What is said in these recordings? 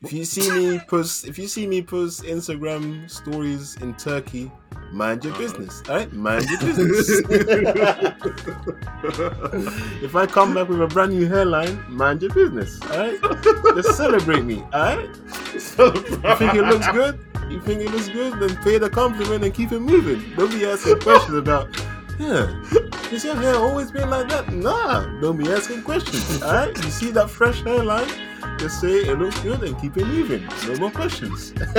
If you see me post, if you see me post Instagram stories in Turkey, mind your business. All right, mind your business. if I come back with a brand new hairline, mind your business. All right, just celebrate me. All right. You think it looks good? You think it looks good? Then pay the compliment and keep it moving. Don't be asking questions about. Yeah, has your hair always been like that? Nah, don't be asking questions. All right, you see that fresh hairline? Just say it looks good and keep it moving. No more questions.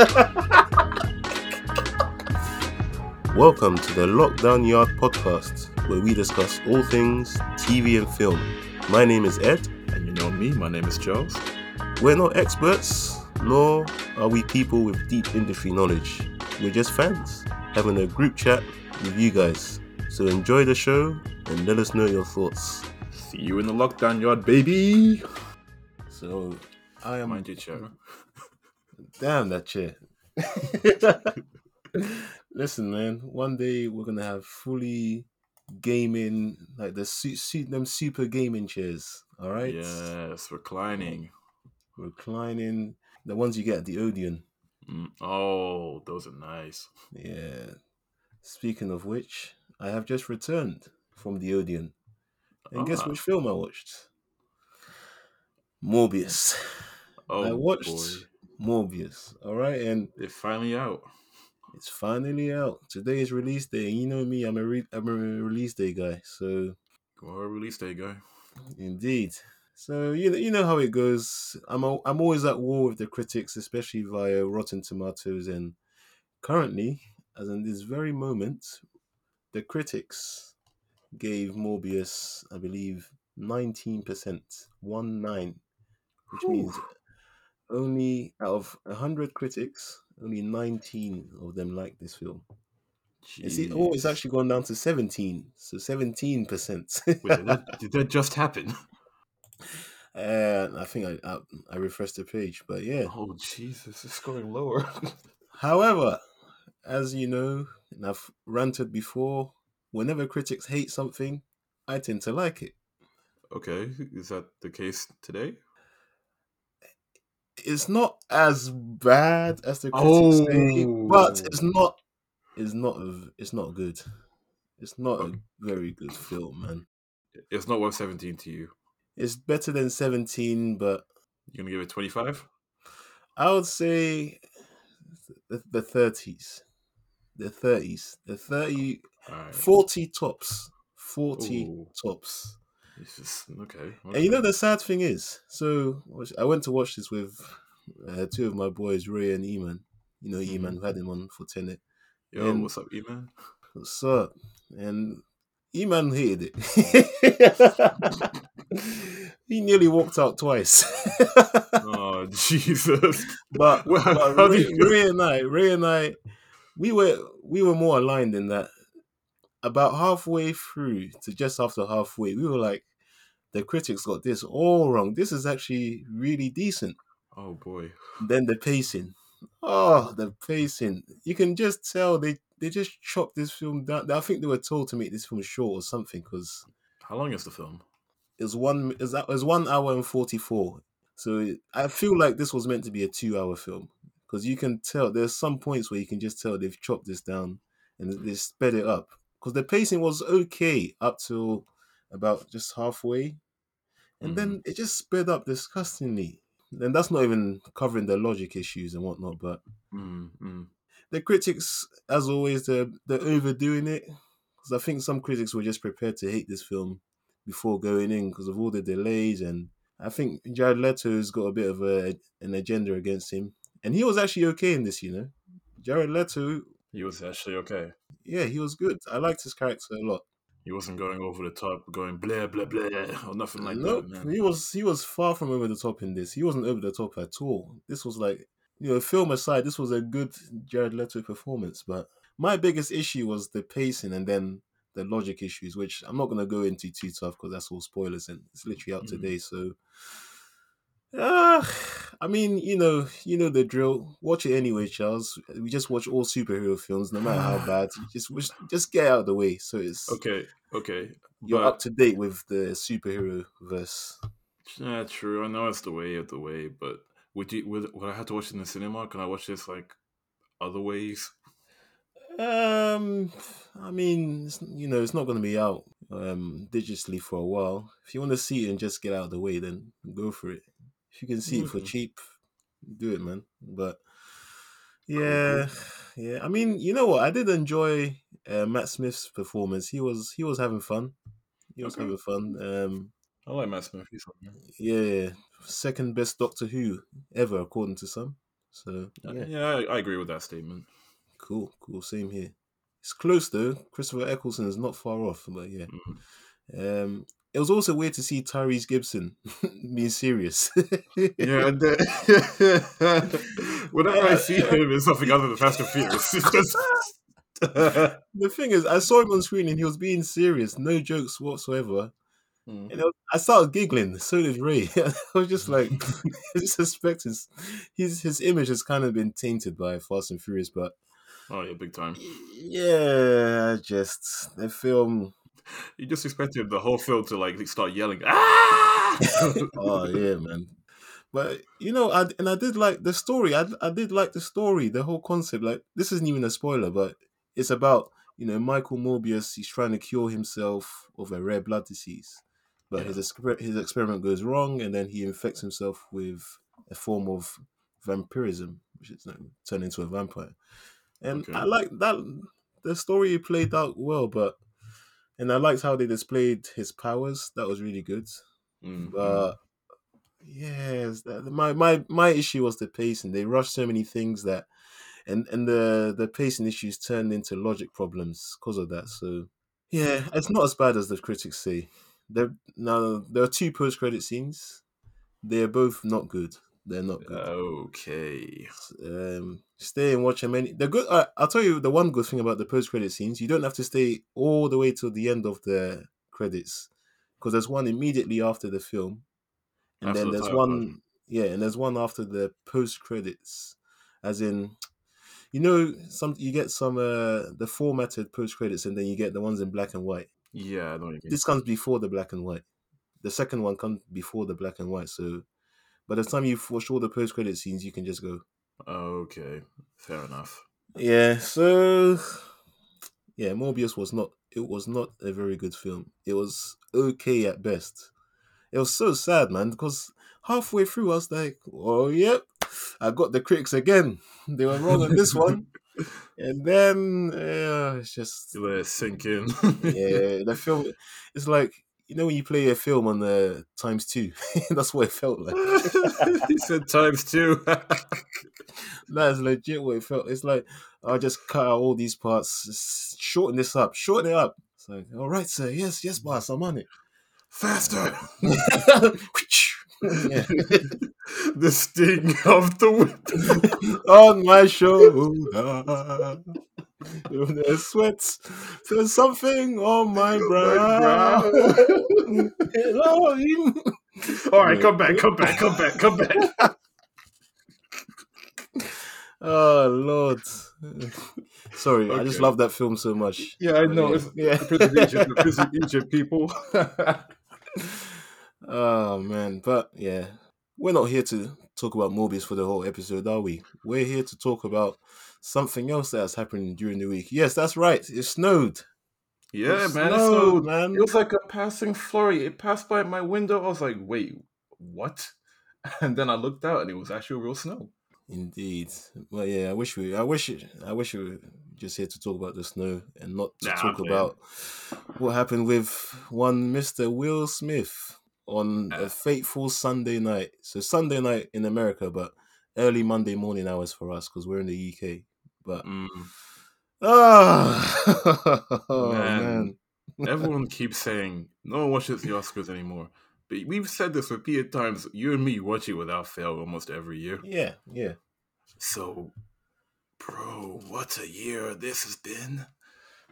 Welcome to the Lockdown Yard podcast, where we discuss all things TV and film. My name is Ed. And you know me, my name is Charles. We're not experts, nor are we people with deep industry knowledge. We're just fans having a group chat with you guys. So enjoy the show and let us know your thoughts. See you in the lockdown yard, baby. So I am Mind your chair. damn that chair. Listen, man. One day we're gonna have fully gaming, like the suit, suit them super gaming chairs. All right, Yes, reclining. reclining, the ones you get at the Odeon. Mm, Oh, those are nice. Yeah. Speaking of which, I have just returned from the Odeon. And guess Ah. which film I watched? Morbius. Oh, I watched boy. Morbius. All right, and They're finally out. it's finally out. Today is release day. You know me, I'm a re- I'm a release day guy. So Go ahead, release day, guy. indeed. So you know, you know how it goes. I'm al- I'm always at war with the critics, especially via Rotten Tomatoes, and currently, as in this very moment, the critics gave Morbius, I believe, nineteen percent, one nine, which means. Only out of hundred critics, only nineteen of them like this film. It's, it- oh, it's actually gone down to seventeen, so seventeen percent. Wait, did that, did that just happen? And I think I, I I refreshed the page, but yeah. Oh, Jesus, it's going lower. However, as you know, and I've ranted before, whenever critics hate something, I tend to like it. okay, is that the case today? It's not as bad as the critics say, but oh. it's Oh. not. It's not. It's not good. It's not a very good film, man. It's not worth 17 to you. It's better than Seventeen, but You're going to give it 25? I would say the thirties, the thirties, the 30, Alright. 40 tops, forty Ooh. tops. It's just, okay. And you know the sad thing is, so I went to watch this with uh, two of my boys, Ray and Eman. You know Eman, Mhm. we had him on for Tenet. Yo, and- what's up, E-Man? What's up? And Eman hated it. he nearly walked out twice. Oh, Jesus. but Well, but Ray, Ray and I, Ray and I, we were we were more aligned in that. About halfway through to just after halfway, we were like, the critics got this all wrong. This is actually really decent. Oh, boy. Then the pacing. Oh, the pacing. You can just tell they, they just chopped this film down. I think they were told to make this film short or something because How long is the film? was one it was, it one hour and 44. So it, I feel like this was meant to be a two hour film because you can tell there's some points where you can just tell they've chopped this down and they sped it up because the pacing was okay up till about just halfway and then it just sped up disgustingly. And that's not even covering the logic issues and whatnot, but Mm, mm. the critics, as always, they're they're overdoing it because I think some critics were just prepared to hate this film before going in because of all the delays, and I think Jared Leto's got a bit of a an agenda against him, and he was actually okay in this, you know. Jared Leto, He was actually okay. yeah, he was good. I liked his character a lot. He wasn't going over the top, going blah, blah, blah, or nothing like nope, that, man. he was he was far from over the top in this. He wasn't over the top at all. This was like, you know, film aside, this was a good Jared Leto performance. But my biggest issue was the pacing and then the logic issues, which I'm not going to go into too tough because that's all spoilers and it's literally out Mhm. today. So, uh, I mean, you know, you know the drill. Watch it anyway, Charles. We just watch all superhero films, no matter how bad. Just just- just get out of the way. So it's Okay, okay. you're but- up to date with the superhero verse. Yeah, true. I know it's the way of the way, but would you would, would I have to watch it in the cinema? Can I watch this like other ways? Um, I mean, it's, you know, it's not going to be out um digitally for a while. If you want to see it and just get out of the way, then go for it. If you can see it for Mhm. cheap, do it, man. But yeah, yeah. I mean, you know what? I did enjoy uh, Matt Smith's performance. He was he was having fun. He was Okay. having fun. Um, I like Matt Smith. Yeah, second best Doctor Who ever, according to some. So yeah, Yeah, I, I agree with that statement. cool, cool. Same here. It's close though. Christopher Eccleston is not far off, but yeah. Mhm. Um, it was also weird to see Tyrese Gibson being serious. Yeah, and then, whenever I see him in something other than Fast and Furious, it's just the thing is, I saw him on screen and he was being serious, no jokes whatsoever. Mm. Know, I started giggling. So did Ray. I was just like, I just suspect his, his his image has kind of been tainted by Fast and Furious, but oh yeah, big time. yeah, just the film. You just expected the whole film to like start yelling, ah! Oh yeah, man. But you know, I and I did like the story. I I did like the story, the whole concept. Like this isn't even a spoiler, but it's about you know Michael Morbius. He's trying to cure himself of a rare blood disease, but his his experiment goes wrong, and then he infects himself with a form of vampirism, which is like, turned into a vampire. And Okay. I like that. The story played out well, but and I liked how they displayed his powers. That was really good. Mm, But yes, my my my issue was the pacing. They rushed so many things that, and and the the pacing issues turned into logic problems because of that. So yeah, it's not as bad as the critics say. There now there are two post credit scenes. They're both not good. They're not good. okay. Um, stay and watch them. Any the good. Uh, I'll tell you the one good thing about the post credit scenes. You don't have to stay all the way till the end of the credits because there's one immediately after the film, and After then the there's one. card. Yeah, and there's one after the post credits, as in. You know, some you get some uh the formatted post credits, and then you get the ones in black and white. Yeah, I know what you mean. This comes before the black and white. The second one comes before the black and white. So, by the time you've watched all the post credit scenes, you can just go, Okay, fair enough. Yeah, so yeah, Morbius was not it was not a very good film. It was okay at best. It was so sad, man, because halfway through I was like, Oh yep, I got the critics again. They were wrong on this one. And then yeah, it's just You let it sink in. yeah, the film it's like you know when you play a film on the times two, that's what it felt like. he said times two. That is legit what it felt. It's like I'll just cut out all these parts, shorten this up, shorten it up. It's like, all right, sir. Yes, yes, boss. I'm on it. Faster. Yeah. the sting of the whip. on my shoulder. There's sweat. There's something on my brow. All right, come back, come back, come back, come back. Oh Lord. Sorry, I just love that film so much. Yeah, I know. Yeah. It's Yeah. the Prince of Egypt, the Prince of Egypt people. Oh man, but yeah, we're not here to talk about Morbius for the whole episode, are we? We're here to talk about something else that has happened during the week. Yes, that's right. It snowed. yeah, It man. It, snowed, snowed. man. it was like a passing flurry. It passed by my window. I was like, wait, what? And then I looked out and it was actually real snow. Indeed. Well, yeah, I wish we, I wish, I wish we were just here to talk about the snow and not to Nah, talk man. about what happened with one Mister Will Smith on a fateful Sunday night. So Sunday night in America, but early Monday morning hours for us because we're in the UK. But Mm. Oh, Man. man. Everyone keeps saying no one watches the Oscars anymore. But we've said this repeated times. You and me watch it without fail almost every year. Yeah, yeah. So, bro, what a year this has been.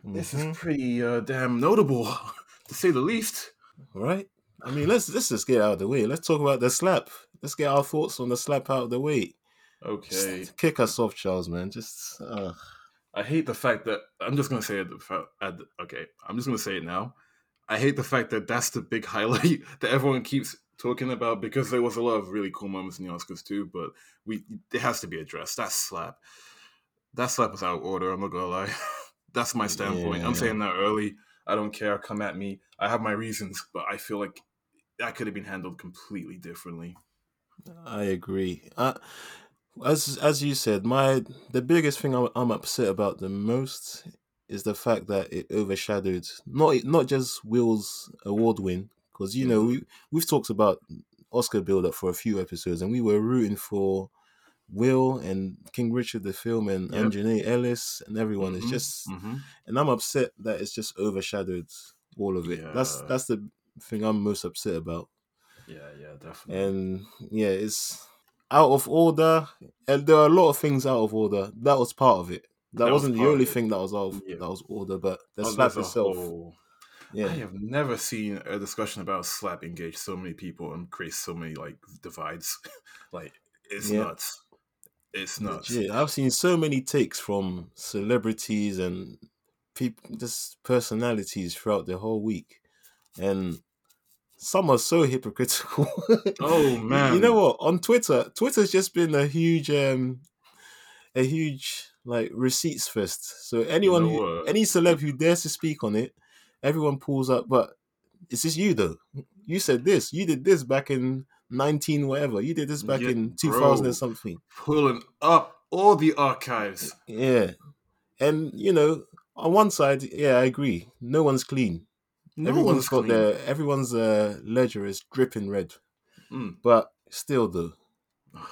This Mhm. is pretty uh, damn notable, to say the least. right. I mean, let's let's just get out of the way. Let's talk about the slap. Let's get our thoughts on the slap out of the way. Okay. Just kick us off, Charles. Man, just uh, I hate the fact that I'm just gonna say it. the fa- At the, okay, I'm just gonna say it now. I hate the fact that that's the big highlight that everyone keeps talking about because there was a lot of really cool moments in the Oscars too. But we it has to be addressed. That slap, that slap was out of order. I'm not gonna lie. That's my standpoint. I'm Yeah. saying that early. I don't care. Come at me. I have my reasons, but I feel like that could have been handled completely differently. I agree. Uh, as as you said, my the biggest thing I'm, I'm upset about the most is the fact that it overshadowed not not just Will's award win because you know Mhm. we we've talked about Oscar build up for a few episodes and we were rooting for Will and King Richard the film and Yep. Aunjanue Ellis and everyone. It's Mhm. just hmm and I'm upset that it's just overshadowed all of it. That's that's the thing I'm most upset about Yeah, yeah, definitely. and yeah, it's out of order, and there are a lot of things out of order. That was part of it. That, That was wasn't the only thing that was out of, Yeah. that was order, but the Oh, slap itself, whole- yeah, I have never seen a discussion about slap engage so many people and create so many like divides. like it's Yeah. nuts. It's nuts. legit. I've seen so many takes from celebrities and people, just personalities throughout the whole week, and some are so hypocritical. Oh man. you know what? On Twitter, Twitter's just been a huge, um, a huge like receipts fest. So anyone, know who, any celeb who dares to speak on it, everyone pulls up. But it's just you though. You said this. You did this back in nineteen whatever. You did this back Yeah, in two thousand and something. Pulling up all the archives. Yeah, and you know, on one side, yeah, I agree. No one's clean. No everyone's one's got clean. their everyone's uh, ledger is dripping red. Mm. But still, though,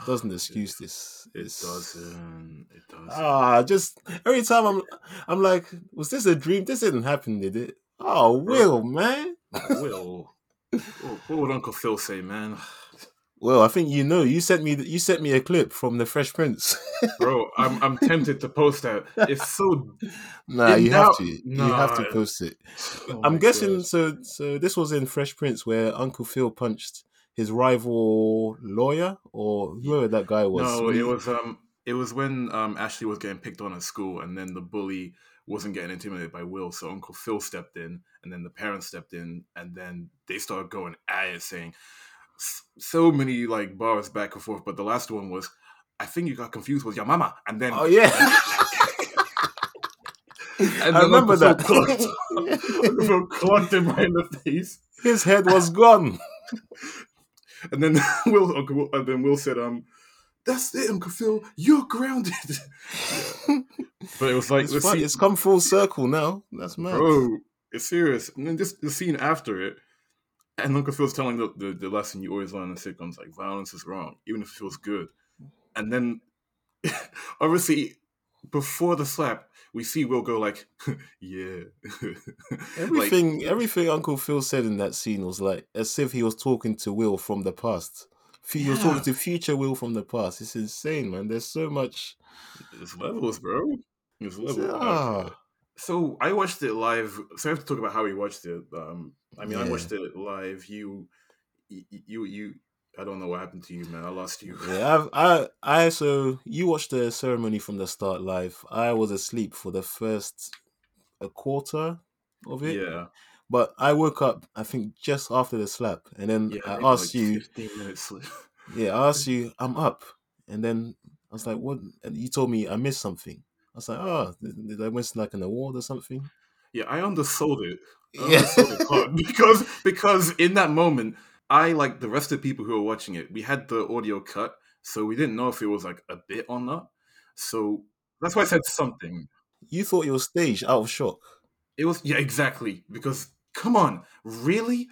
doesn't excuse this. It doesn't. It doesn't. Ah, just every time I'm, I'm like, was this a dream? This didn't happen, did it? Oh, Will, man. Will. What what would Uncle Phil say, man? Well, I think you know. You sent me, you sent me a clip from the Fresh Prince. Bro, I'm I'm tempted to post that. It's so nah, In you have doubt- to. You have to post it. oh I'm guessing. gosh. So, so this was in Fresh Prince where Uncle Phil punched his rival lawyer or whoever that guy was. No, it was um it was when um Ashley was getting picked on at school and then the bully wasn't getting intimidated by Will, so Uncle Phil stepped in and then the parents stepped in and then they started going at it saying s- so many like bars back and forth, but the last one was I think you got confused with your mama and then Oh yeah. and I remember that. Phil clocked, him right in the face. His head was gone. And then Will, and then Will said, "Um, that's it, Uncle Phil. You're grounded." But it was like, it's, see, it's come full circle now. That's mad. bro, it's serious. And then just the scene after it, and Uncle Phil's telling the, the, the lesson you always learn in sitcoms, like violence is wrong, even if it feels good. And then, obviously, before the slap, we see Will go like, "Yeah." Like, Everything, everything Uncle Phil said in that scene was like as if he was talking to Will from the past. He was Yeah. talking to future Will from the past. It's insane, man. There's so much. There's levels, bro. There's levels. Ah. So I watched it live. So I have to talk about how we watched it. Um, I mean, I watched it live. You, you, you, you. I don't know what happened to you, man. I lost you. Yeah, I've, I, I. So you watched the ceremony from the start live. I was asleep for the first a quarter of it. yeah, But I woke up, I think, just after the slap, and then yeah. I asked like you. 15 minutes. Yeah, I asked you, I'm up. And then I was like, what? And you told me I missed something. I was like, oh, did, I miss like an award or something? yeah, I undersold it. I Yeah. undersold it because because in that moment, I like the rest of the people who were watching it. We had the audio cut, so we didn't know if it was like a bit or not. So that's why I said something. you thought it was staged out of shock. It was yeah, exactly. Because come on, really?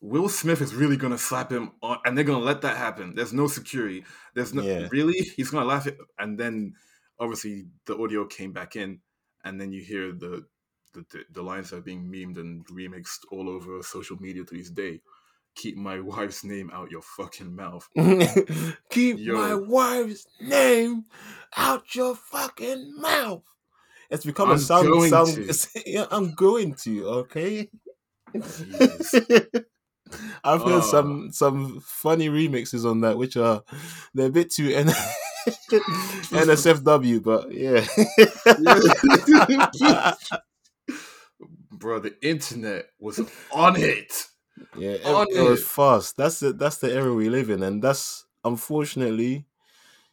Will Smith is really gonna slap him on, and they're gonna let that happen. There's no security. There's no Yeah. really. He's gonna laugh it, and then obviously the audio came back in, and then you hear the the, the, the lines are being memed and remixed all over social media to this day. Keep my wife's name out your fucking mouth. Keep Yo. my wife's name out your fucking mouth. It's become a I'm sound. going sound yeah, I'm going to. Okay. I've heard Oh. some some funny remixes on that, which are they're a bit too N- NSFW, but yeah. Bro, the internet was on it. Yeah, it, On it was fast. That's the that's the era we live in, and that's unfortunately,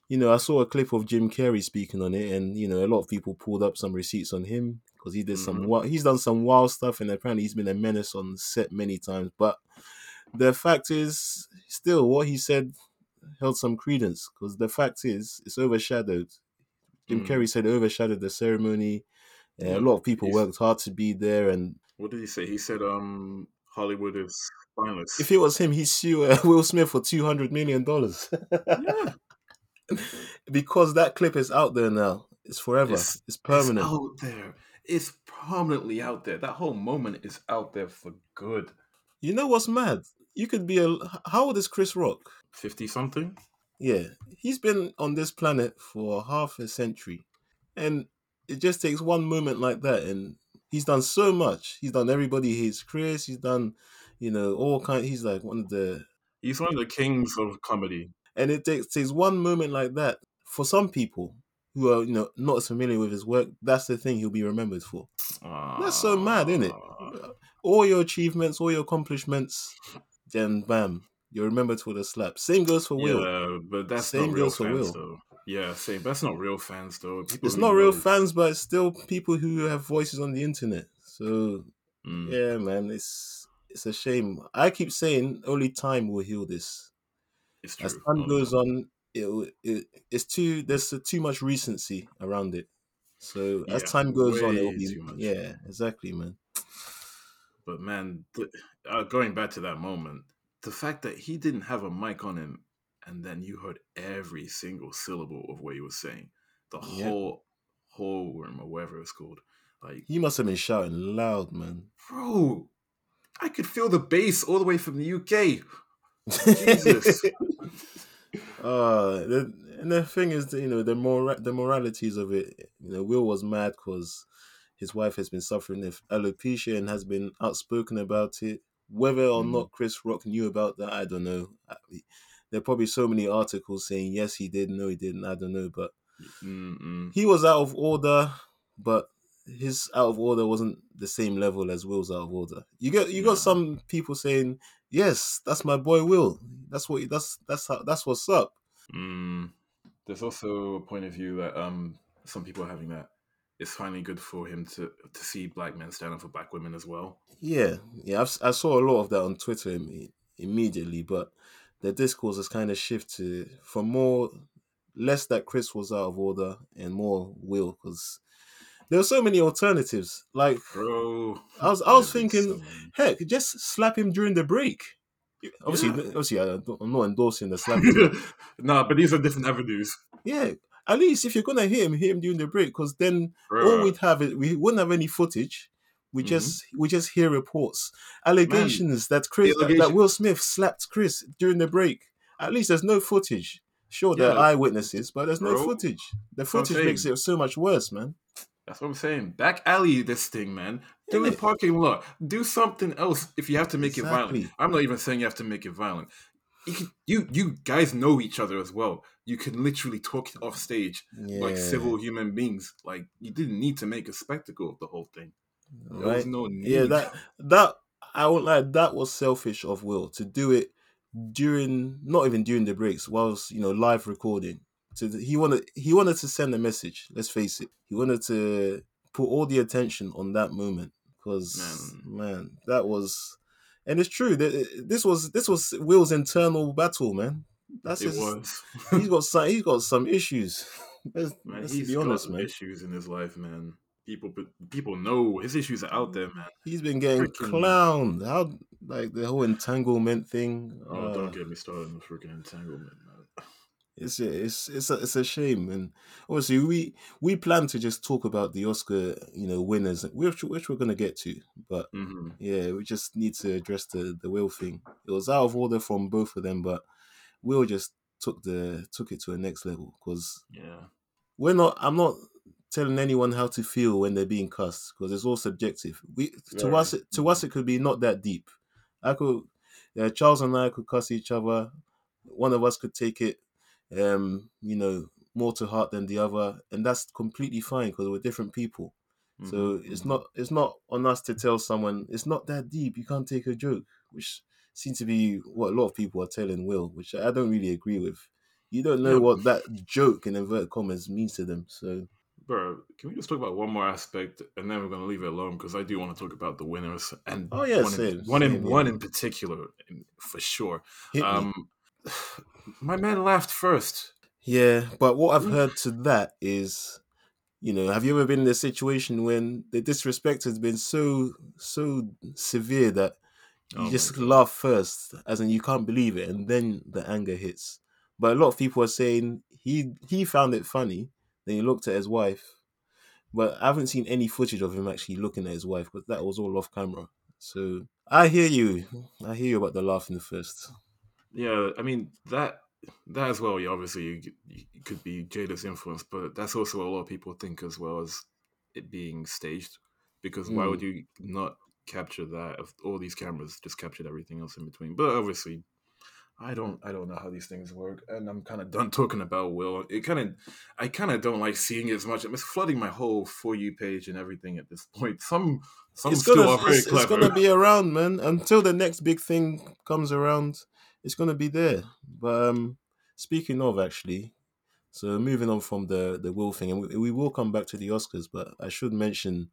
you know, I saw a clip of Jim Carrey speaking on it, and you know, a lot of people pulled up some receipts on him because he did some Mhm. wild, he's done some wild stuff, and apparently he's been a menace on set many times. But the fact is, still, what he said held some credence because the fact is, it's overshadowed. Jim Mm. Carrey said it overshadowed the ceremony. Uh, Yeah, a lot of people worked hard to be there, and What did he say? He said, "Um, Hollywood is spineless." if it was him, he'd sue uh, Will Smith for two hundred million dollars. yeah, because that clip is out there now. It's forever. It's, It's- permanent. It's out there. It's permanently out there. That whole moment is out there for good. You know what's mad? You could be a. How old is Chris Rock? Fifty something. Yeah, he's been on this planet for half a century, and it just takes one moment like that, and he's done so much. He's done everybody hates Chris. He's done, you know, all kind. He's like one of the, He's one of the kings of comedy. and it takes takes one moment like that for some people who are you know not as familiar with his work. That's the thing he'll be remembered for. That's so mad, isn't it? Ah. All your achievements, all your accomplishments, then bam, you're remembered for the slap. Same goes for Will. Yeah, but that's Same not real goes for fans Will. though. Yeah, same. That's not real fans though. People It's not real know- fans, but it's still people who have voices on the internet. So Mm. yeah, man, it's it's a shame. I keep saying only time will heal this. It's true. As time Oh, goes on, it, it it's too there's too much recency around it. So as time goes on, it will be too much. yeah, exactly, man. But man, the, uh, going back to that moment, the fact that he didn't have a mic on him, and then you heard every single syllable of what he was saying, the Yeah. whole whole room or whatever it's called, like, He must have been shouting loud, man. bro, I could feel the bass all the way from the UK. Jesus. Uh, the, and the thing is, you know, the mora- the moralities of it. You know, Will was mad because his wife has been suffering with alopecia and has been outspoken about it. Whether or Mhm. not Chris Rock knew about that, I don't know. I- There are probably so many articles saying yes, he did, no, he didn't. I don't know, but Mm-mm. he was out of order, but his out of order wasn't the same level as Will's out of order. You get you Yeah. got some people saying, "Yes, that's my boy Will. That's what that's that's how that's what's up." Mm. There's also a point of view that um some people are having that it's finally good for him to to see black men stand up for black women as well. Yeah, yeah, I've, I saw a lot of that on Twitter im- immediately, but the discourse has kind of shifted from more less that Chris was out of order and more Will because there were so many alternatives. Like Bro, I was, I was thinking, heck, just slap him during the break. Obviously, Yeah. obviously, I'm not endorsing the slap. nah, but these are different avenues. yeah, at least if you're gonna hit him, hit him during the break, because then all we'd have is we wouldn't have any footage. We Mhm. just we just hear reports, allegations that Chris that, that Will Smith slapped Chris during the break. At least there's no footage. Sure, there are eyewitnesses, but there's no Bro, footage. The footage makes it so much worse, man. That's what I'm saying. Back alley this thing, man. Do the parking lot. Do something else if you have to make it violent. I'm not even saying you have to make it violent. You, can, you you guys know each other as well. You can literally talk off stage Yeah, like civil human beings. Like you didn't need to make a spectacle of the whole thing. There was right? no need. Yeah, that that I won't lie, that was selfish of Will to do it during not even during the breaks, whilst you know live recording. To he wanted he wanted to send a message. Let's face it, he wanted to put all the attention on that moment because man, that was, and it's true that this was this was Will's internal battle, man. That's it his, was. he's got some he's got some issues. Let's, man, let's he's be honest, got man. issues in his life, man. People, people know his issues are out there, man. He's been getting Freaking- clowned. How like the whole entanglement thing. Oh, uh, don't get me started on the freaking entanglement, man. It's a, it's it's a, it's a shame, and obviously we we plan to just talk about the Oscar, you know, winners, which which we're gonna get to, but hmm yeah, we just need to address the the Will thing. It was out of order from both of them, but Will just took the took it to a next level because Yeah. we're not. I'm not telling anyone how to feel when they're being cussed because it's all subjective. We to Very. us it- to us it could be not that deep. I could, uh, Charles and I could cuss each other. One of us could take it, um, you know, more to heart than the other, and that's completely fine because we're different people. So Mhm, it's mhm. not it's not on us to tell someone it's not that deep. You can't take a joke. which seems to be what a lot of people are telling Will, which I don't really agree with. You don't know Yeah. what that joke in inverted commas means to them. So Bro, can we just talk about one more aspect and then we're gonna leave it alone because I do want to talk about the winners and Oh, yeah, one, same, in, one in yeah. one in particular for sure. hit me. My man laughed first. Yeah, but what I've heard to that is, you know, have you ever been in a situation when the disrespect has been so so severe that you Oh just laugh first, as in you can't believe it, and then the anger hits. But a lot of people are saying he he found it funny. Then he looked at his wife, but I haven't seen any footage of him actually looking at his wife because that was all off camera. So I hear you. I hear you about the laughing first. Yeah, I mean that that as well. Yeah, obviously you, could- you could be Jada's influence, but that's also what a lot of people think as well as it being staged. Because why Mm. would you not capture that? If all these cameras just captured everything else in between, but obviously. I don't I don't know how these things work, and I'm kind of done talking about Will. It kind of I kind of don't like seeing it as much. It's flooding my whole for you page and everything at this point. Some some it's still gonna are very it's, it's gonna be around, man. Until the next big thing comes around, it's gonna be there. But um, speaking of actually, so moving on from the the Will thing, and we, we will come back to the Oscars, but I should mention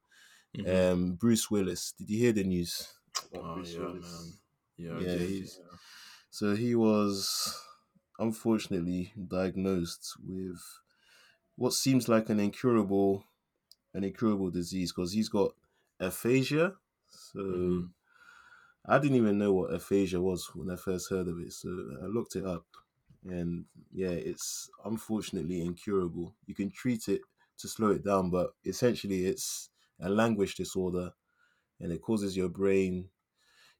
Mhm. um Bruce Willis. Did you hear the news? oh Bruce yeah, Willis? man. Yeah, Yeah, he's- yeah. So he was unfortunately diagnosed with what seems like an incurable an incurable disease because he's got aphasia. So Mhm. I didn't even know what aphasia was when I first heard of it. So I looked it up and yeah, it's unfortunately incurable. You can treat it to slow it down, but essentially it's a language disorder and it causes your brain,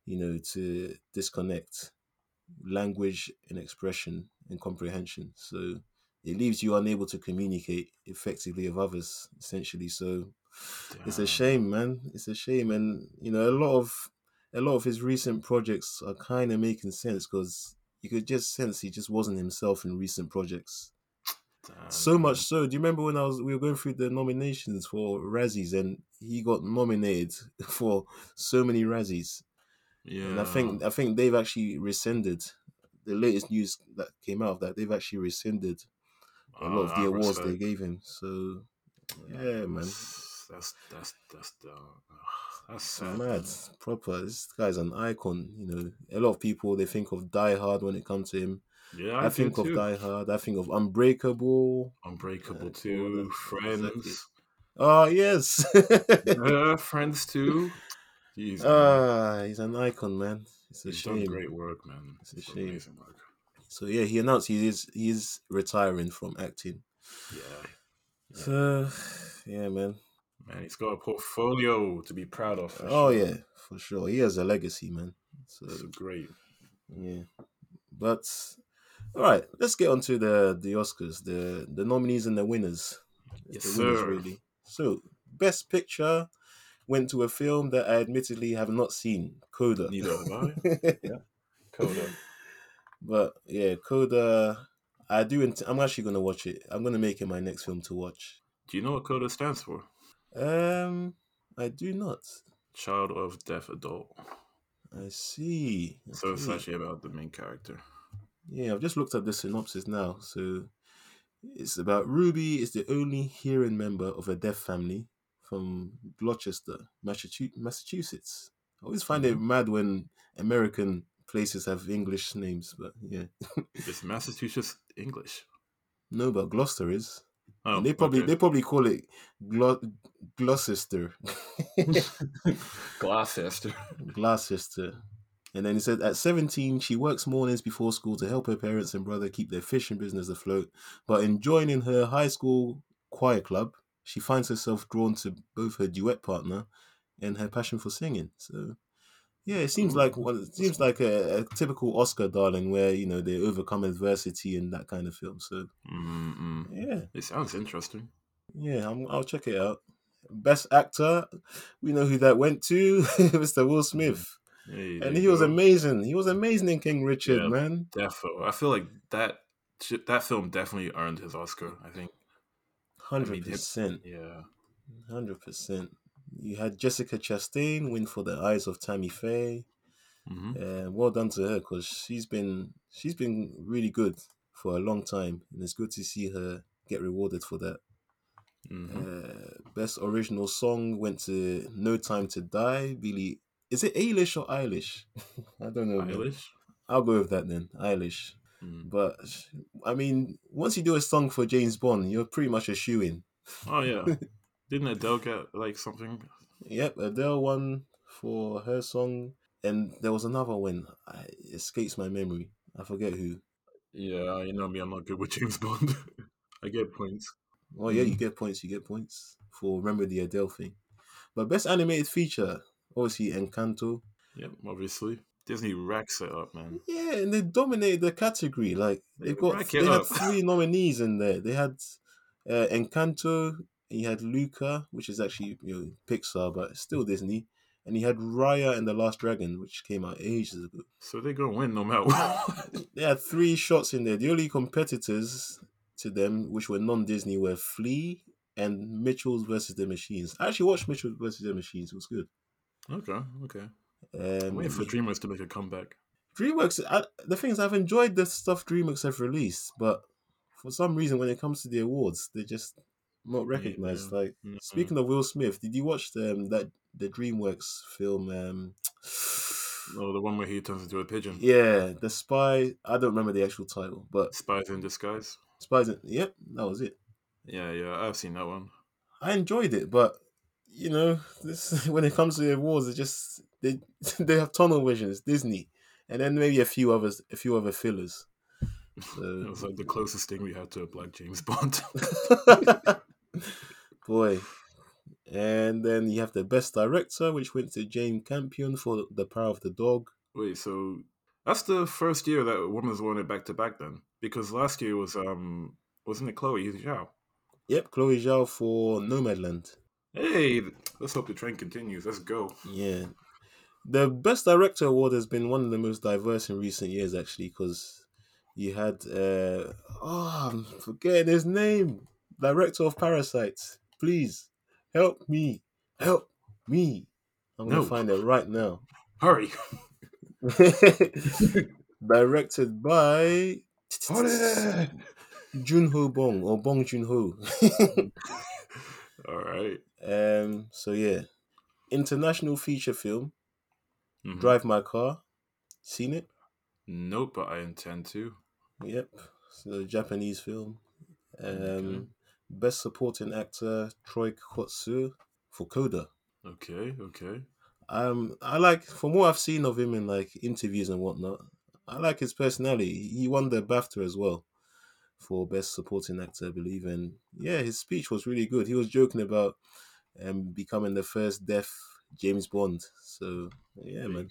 you know, to disconnect language and expression and comprehension. So it leaves you unable to communicate effectively with others, essentially. So it's a shame, man. It's a shame, and you know, a lot of a lot of his recent projects are kind of making sense because you could just sense he just wasn't himself in recent projects. Damn, So much so. Do you remember when I was we were going through the nominations for Razzies and he got nominated for so many Razzies? Yeah. And I think I think they've actually rescinded the latest news that came out of that they've actually rescinded a lot of the awards they gave him. So yeah, man. That's that's that's uh, that's sad. Mad, proper. This guy's an icon. You know, a lot of people they think of Die Hard when it comes to him. Yeah, I, I, think of too. Die Hard. I think of Unbreakable. Unbreakable Uh, too. Friends. exactly. Oh yes. yeah, Friends too. Jeez. Ah, he's an icon, man. It's a He's done great work, man. It's a He's shame. Amazing work. So yeah, he announced he is he is retiring from acting. Yeah, Yeah. So yeah, man. man. He's got a portfolio to be proud of. Oh sure. yeah, for sure. He has a legacy, man. So It's great. yeah, but all right, let's get on to the the Oscars, the the nominees and the winners. Yes, the winners, sir. really. So best picture went to a film that I admittedly have not seen, Coda. Neither have I. Yeah, Coda. But yeah, Coda. I do. Int- I'm actually gonna watch it. I'm gonna make it my next film to watch. Do you know what Coda stands for? Um, I do not. Child of Deaf Adult. I see. So it's actually about the main character. Yeah, I've just looked at the synopsis now. So it's about Ruby is the only hearing member of a deaf family from Gloucester, Massachusetts. I always find it mm-hmm. mad when American places have English names, but yeah. It's Massachusetts English. No, but Gloucester is. Oh, and they probably okay. they probably call it Glo- Gloucester. Gloucester. Gloucester. And then he said, at 17, she works mornings before school to help her parents and brother keep their fishing business afloat. But in joining her high school choir club, she finds herself drawn to both her duet partner and her passion for singing. So, yeah, it seems mm. like one. It seems like a, a typical Oscar darling, where you know they overcome adversity and that kind of film. So, Mm-mm. yeah, It sounds interesting. yeah, I'm, I'll check it out. Best actor, we know who that went to, Mr. Will mm. Smith. Hey, and he you was go. amazing. He was amazing in King Richard, Yeah. man. Defo. I feel like that that film definitely earned his Oscar. I think. Hundred percent, Yeah. hundred percent. You had Jessica Chastain win for The Eyes of Tammy Faye. hmm Uh, well done to her because she's been she's been really good for a long time, and it's good to see her get rewarded for that. hmm Uh, best original song went to "No Time to Die." Billie, is it Eilish or Eilish? I don't know. man. Eilish. I'll go with that then, Eilish. Mm. But I mean, once you do a song for James Bond, you're pretty much a shoe in. Oh yeah. Didn't Adele get like something? Yep, Adele won for her song, and there was another one. I, it escapes my memory. I forget who. Yeah, you know me. I'm not good with James Bond. I get points. Oh yeah, you Mm. get points. You get points for remember the Adele thing. But best animated feature, obviously Encanto. Yep, obviously. Disney racks it up, man. Yeah, and they dominated the category. Like They they've got, they had up. three nominees in there. They had uh, Encanto. And you had Luca, which is actually you know Pixar, but still Disney. And you had Raya and the Last Dragon, which came out ages ago. So they're gonna win no matter what. They had three shots in there. The only competitors to them, which were non-Disney, were Flee and Mitchell's versus the Machines. I actually watched Mitchell versus the Machines. It was good. okay, okay. Um, waiting for DreamWorks to make a comeback. DreamWorks. I, the thing is, I've enjoyed the stuff DreamWorks have released, but for some reason, when it comes to the awards, they're just not recognized. Yeah. Like speaking of Will Smith, did you watch the, um, that the DreamWorks film? Um, Oh, the one where he turns into a pigeon. yeah, the Spy. I don't remember the actual title, but Spies in Disguise. Spies. in- Yep, that was it. Yeah, yeah, I've seen that one. I enjoyed it, but you know, this when it comes to the awards, it just they they have tunnel visions, Disney, and then maybe a few others, a few other fillers. It was like the closest thing we had to a black James Bond. boy, and then you have the best director, which went to Jane Campion for The Power of the Dog. Wait, so that's the first year that women's won it back to back then? Because last year was um wasn't it Chloe Zhao? Yep, Chloe Zhao for Nomadland. Hey, let's hope the trend continues. Let's go. Yeah. The Best Director Award has been one of the most diverse in recent years, actually, because you had, uh, oh, I'm forgetting his name. Director of Parasites. Please, help me. Help me. I'm No. to find it right now. Hurry. Directed by. Joon-ho Bong, or Bong Joon-ho. All right. Um, so, yeah. International feature film, Mhm. Drive My Car. Seen it? Nope, but I intend to. Yep. So Japanese film. Um, Okay. Best supporting actor Troy Kotsur for Coda. Okay, okay. Um, I like from what I've seen of him in like interviews and whatnot. I like his personality. He won the BAFTA as well for best supporting actor, I believe. And yeah, his speech was really good. He was joking about um becoming the first deaf James Bond. So yeah, there man.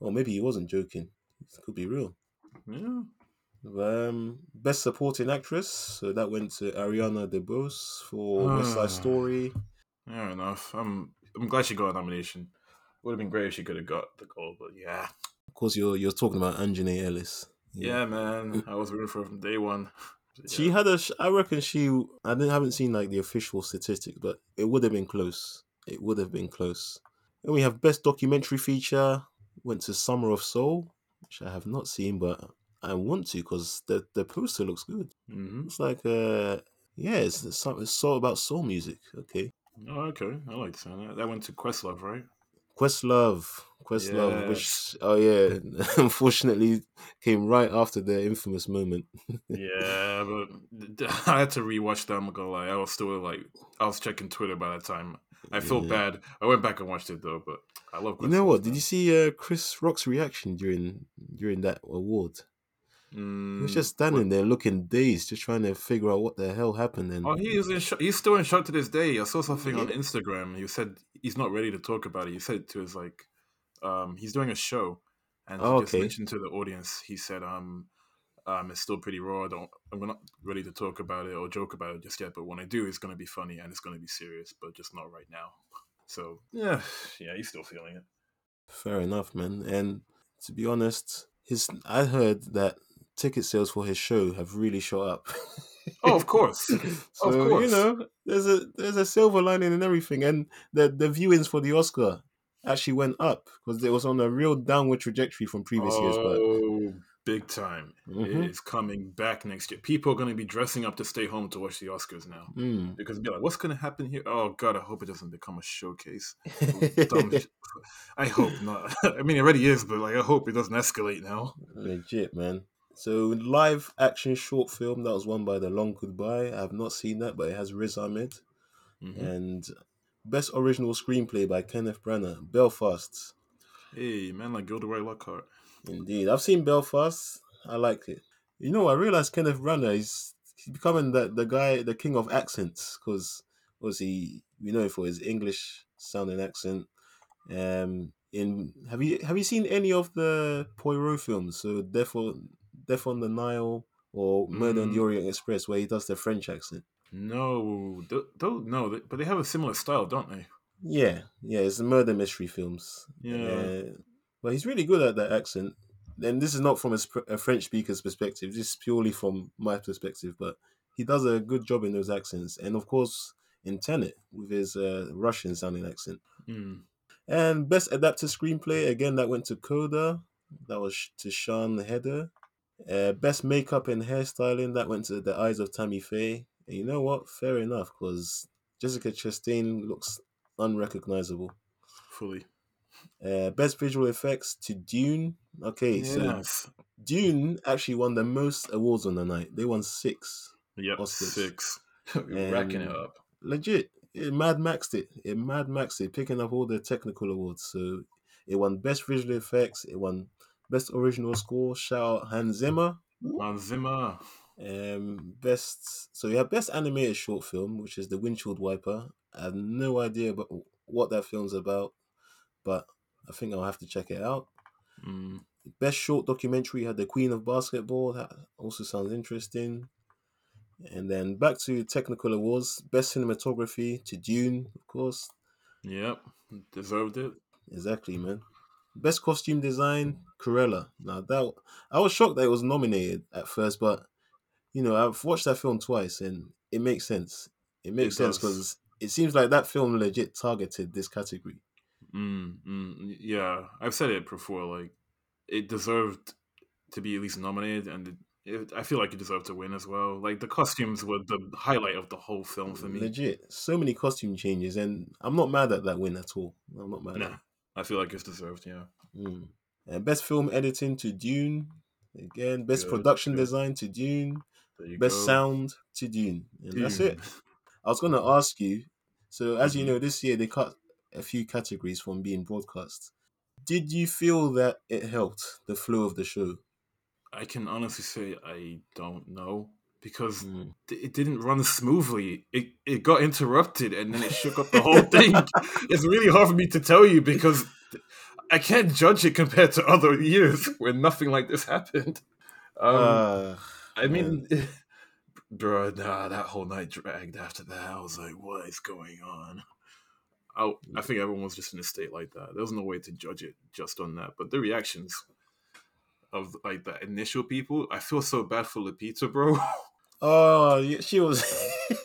Or maybe he wasn't joking. It could be real. Yeah. Um, best supporting actress, so that went to Ariana DeBose for West Side Ah. Story. Fair enough. I'm I'm glad she got a nomination. Would have been great if she could have got the gold, but yeah. Of course, you're you're talking about Aunjanue Ellis. Yeah, man. I was rooting for her from day one. she had a. I reckon she. I didn't haven't seen like the official statistics, but it would have been close. It would have been close. And we have best documentary feature went to Summer of Soul, which I have not seen, but I want to because the the poster looks good. hmm It's like uh yeah, it's it's, some- it's all about soul music. Okay. Oh, okay. I like that. That went to Questlove, right? Questlove, Questlove, Yeah. which oh yeah, unfortunately came right after the infamous moment. yeah, but I had to rewatch that. I'm gonna lie. I was still like, I was checking Twitter by that time. I felt Yeah. bad. I went back and watched it though, but I love. You know what? Did you see uh, Chris Rock's reaction during during that award? He was Mm, just standing there looking dazed, just trying to figure out what the hell happened. And Oh, he is in shock. He's still in shock to this day. I saw something on Instagram. He said he's not ready to talk about it. He said to his like, um, he's doing a show, and he Oh, just okay. mentioned to the audience. He said, um, um, it's still pretty raw. I don't, I'm not ready to talk about it or joke about it just yet. But when I do, it's gonna be funny and it's gonna be serious, but just not right now. So yeah, yeah, he's still feeling it. fair enough, man. And to be honest, his I heard that ticket sales for his show have really shot up. Oh, of course. so you course. know, there's a there's a silver lining in everything, and the the viewings for the Oscar actually went up because it was on a real downward trajectory from previous years. But Oh, big time! Mhm. It is coming back next year. People are going to be dressing up to stay home to watch the Oscars now Mm. because be like, what's going to happen here? Oh God, I hope it doesn't become a showcase. of I hope not. I mean, it already is, but like, I hope it doesn't escalate now. Legit, man. So live action short film that was won by The Long Goodbye. I have not seen that, but it has Riz Ahmed Mhm. and best original screenplay by Kenneth Branagh. Belfast. Hey, man, like Gilderoy Lockhart. Indeed, I've seen Belfast. I liked it. You know, I realized Kenneth Branagh is he's becoming the the guy, the king of accents, because obviously we know him for his English sounding accent. Um, in have you have you seen any of the Poirot films? So on Death on the Nile or Murder on the Mm. Orient Express, where he does the French accent. No, don't no, but they have a similar style, don't they? Yeah, yeah, it's the murder mystery films. Yeah. Uh, but he's really good at that accent. And this is not from a, sp- a French speaker's perspective, this is purely from my perspective. But he does a good job in those accents. And of course, in Tenet, with his uh, Russian sounding accent. Mm. And best adapted screenplay, again, that went to Coda. That was to Siân Heder. Uh, best makeup and hairstyling, that went to The Eyes of Tammy Faye. And you know what? Fair enough, because Jessica Chastain looks unrecognizable. Fully. Uh, best visual effects to Dune. Okay, so Yes. Dune actually won the most awards on the night. They won six. Yep. Oscars. Six. Racking it up. Legit, it Mad Maxed it. It Mad Maxed it, picking up all the technical awards. So it won best visual effects. It won best original score. Shout out Hans Zimmer. Hans Zimmer. Um, best. So we have best animated short film, which is The Windshield Wiper. I have no idea about what that film's about, but I think I'll have to check it out. Mm. Best short documentary had The Queen of Basketball. That also sounds interesting. And then back to technical awards. Best cinematography to Dune, of course. Yep. Deserved it. Exactly, man. Best costume design, Cruella. Now that I was shocked that it was nominated at first, but you know I've watched that film twice and it makes sense. It makes It sense because it seems like that film legit targeted this category. Mm, mm, yeah, I've said it before. Like, it deserved to be at least nominated, and it, it, I feel like it deserved to win as well. Like, the costumes were the highlight of the whole film for me. Legit, so many costume changes, and I'm not mad at that win at all. I'm not mad. at Nah, I feel like it's deserved. Yeah. Mm. And best film editing to Dune. Again, best Good, production good. design to Dune. Best go. sound to Dune. And that's it. I was going to ask you. So, as you Mhm. know, this year they cut a few categories from being broadcast. Did you feel that it helped the flow of the show? I can honestly say I don't know because Mm. it didn't run smoothly. It it got interrupted and then it shook up the whole thing. It's really hard for me to tell you because I can't judge it compared to other years when nothing like this happened. Um, Uh, I mean, bro, nah, that whole night dragged after that. I was like, what is going on? I, I think everyone was just in a state like that. There was no way to judge it just on that. But the reactions of like the initial people, I feel so bad for Lupita, bro. Oh, she was.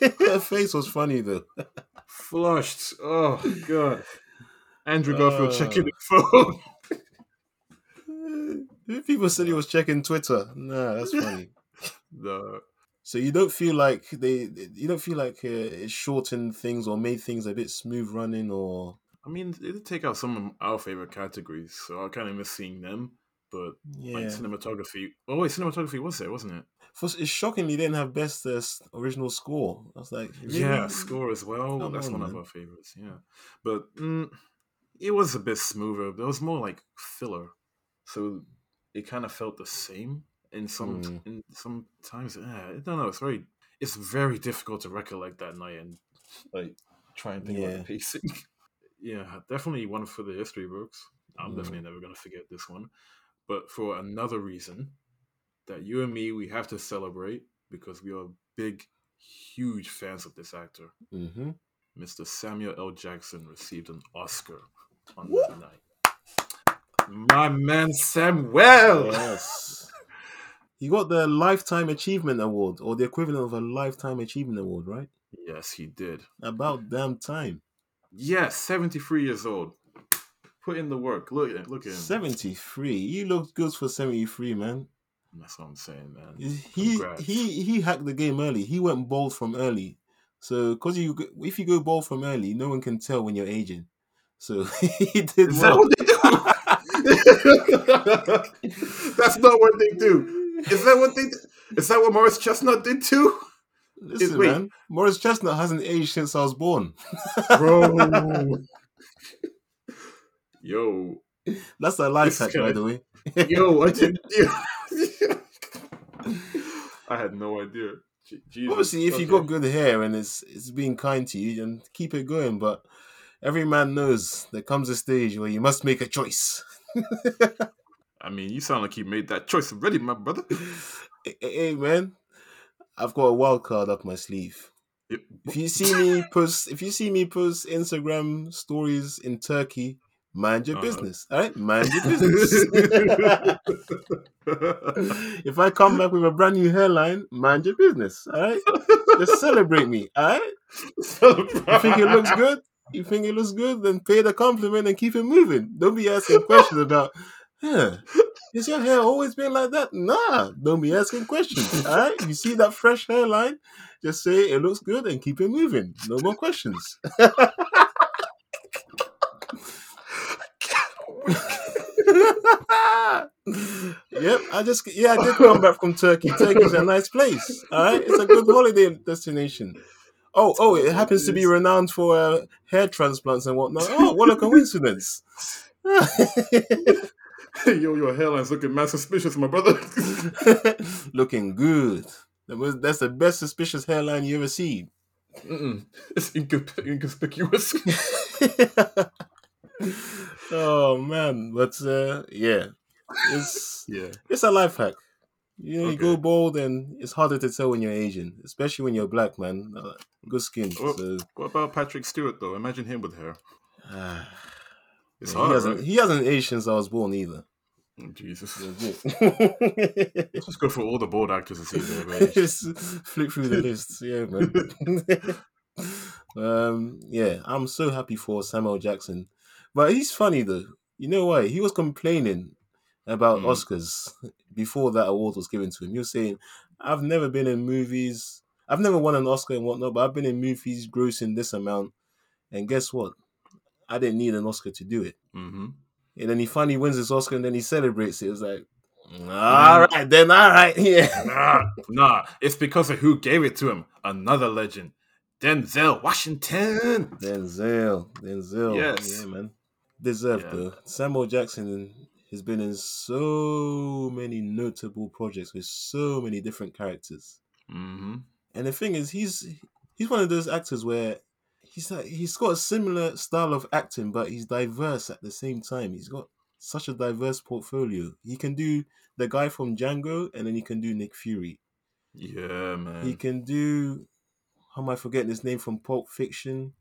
her face was funny though. Flushed. Oh god. Andrew Garfield Uh. checking the phone. People said he was checking Twitter. Nah, that's funny. the So you don't feel like they, you don't feel like uh, it shortened things or made things a bit smooth running, or I mean, it did take out some of our favorite categories, so I kind of miss seeing them. But yeah. like cinematography. Oh wait, cinematography was there, wasn't it? First, it's shocking they didn't have best uh, original score. I was like, Yeah, score as well. Come That's on, one of man. our favorites. Yeah, but mm, it was a bit smoother. There was more like filler, so it kind of felt the same in some Mm. in some times. Yeah, I don't know. It's very it's very difficult to recollect that night and like try and think about Yeah. the pacing. yeah, definitely one for the history books. I'm Mm. definitely never gonna forget this one. But for another reason that you and me we have to celebrate because we are big, huge fans of this actor. Mm-hmm. Mr. Samuel L. Jackson received an Oscar on Woo! that night. My man Samuel. Yes. He got the Lifetime Achievement Award, or the equivalent of a Lifetime Achievement Award, right? Yes, he did. About damn time. Yes, 73 years old. Put in the work. Look at look at him. 73. You look good for 73, man. That's what I'm saying, man. He Congrats. he he hacked the game early. He went bold from early. So because you if you go bold from early, no one can tell when you're aging. So he did Is that what they do? That's not what they do. Is that what they? Do? Is that what Morris Chestnut did too? Listen, wait. man. Morris Chestnut hasn't aged since I was born. Bro. Yo, That's a life hack, by the way. yo, I didn't. I had no idea. Jesus. Obviously, if you Okay. got good hair and it's it's being kind to you, then keep it going. But every man knows there comes a stage where you must make a choice. I mean, you sound like you made that choice already, my brother. Hey, hey, man, I've got a wild card up my sleeve. Yep. If you see me post, if you see me post Instagram stories in Turkey, mind your Uh-huh. business. All right, mind your business. if I come back with a brand new hairline, mind your business. All right, just celebrate me. All right. You think it looks good? You think it looks good? Then pay the compliment and keep it moving. Don't be asking questions about, yeah, is your hair always been like that? Nah, don't be asking questions. All right, you see that fresh hairline? Just say it looks good and keep it moving. No more questions. yep, I just yeah, I did come back from Turkey. Turkey's a nice place. All right, it's a good holiday destination. Oh, oh, it happens to be renowned for uh, hair transplants and whatnot. Oh, what a coincidence! Yo, your hairline's looking mad suspicious, my brother. Looking good. That was, that's the best suspicious hairline you ever seen. Mm-mm. It's incon- inconspicuous. oh man, but uh, yeah, it's yeah. it's a life hack. You know, you go Okay. bald and it's harder to tell when you're Asian, especially when you're black, man. Uh, good skin. Oh. So What about Patrick Stewart though? Imagine him with hair. It's hard, he hasn't right? he hasn't aged since I was born either. Oh, Jesus. Let's just go for all the bold actors and see aged. Just flick through the list, yeah, man. um, yeah, I'm so happy for Samuel Jackson, but he's funny though. You know why? He was complaining about Mm. Oscars before that award was given to him. He was saying, "I've never been in movies. I've never won an Oscar and whatnot, but I've been in movies grossing this amount, and guess what? I didn't need an Oscar to do it." Mm-hmm. And then he finally wins his Oscar, and then he celebrates it. It was like, all right, then, all right, yeah. Nah, nah. It's because of who gave it to him. Another legend, Denzel Washington. Denzel, Denzel, Yes. yeah, man, deserved Yeah. though. Samuel Jackson has been in so many notable projects with so many different characters, Mm-hmm. and the thing is, he's he's one of those actors where he's like he's got a similar style of acting, but he's diverse at the same time. He's got such a diverse portfolio. He can do the guy from Django, and then he can do Nick Fury. Yeah, man. He can do. How am I forgetting his name from Pulp Fiction?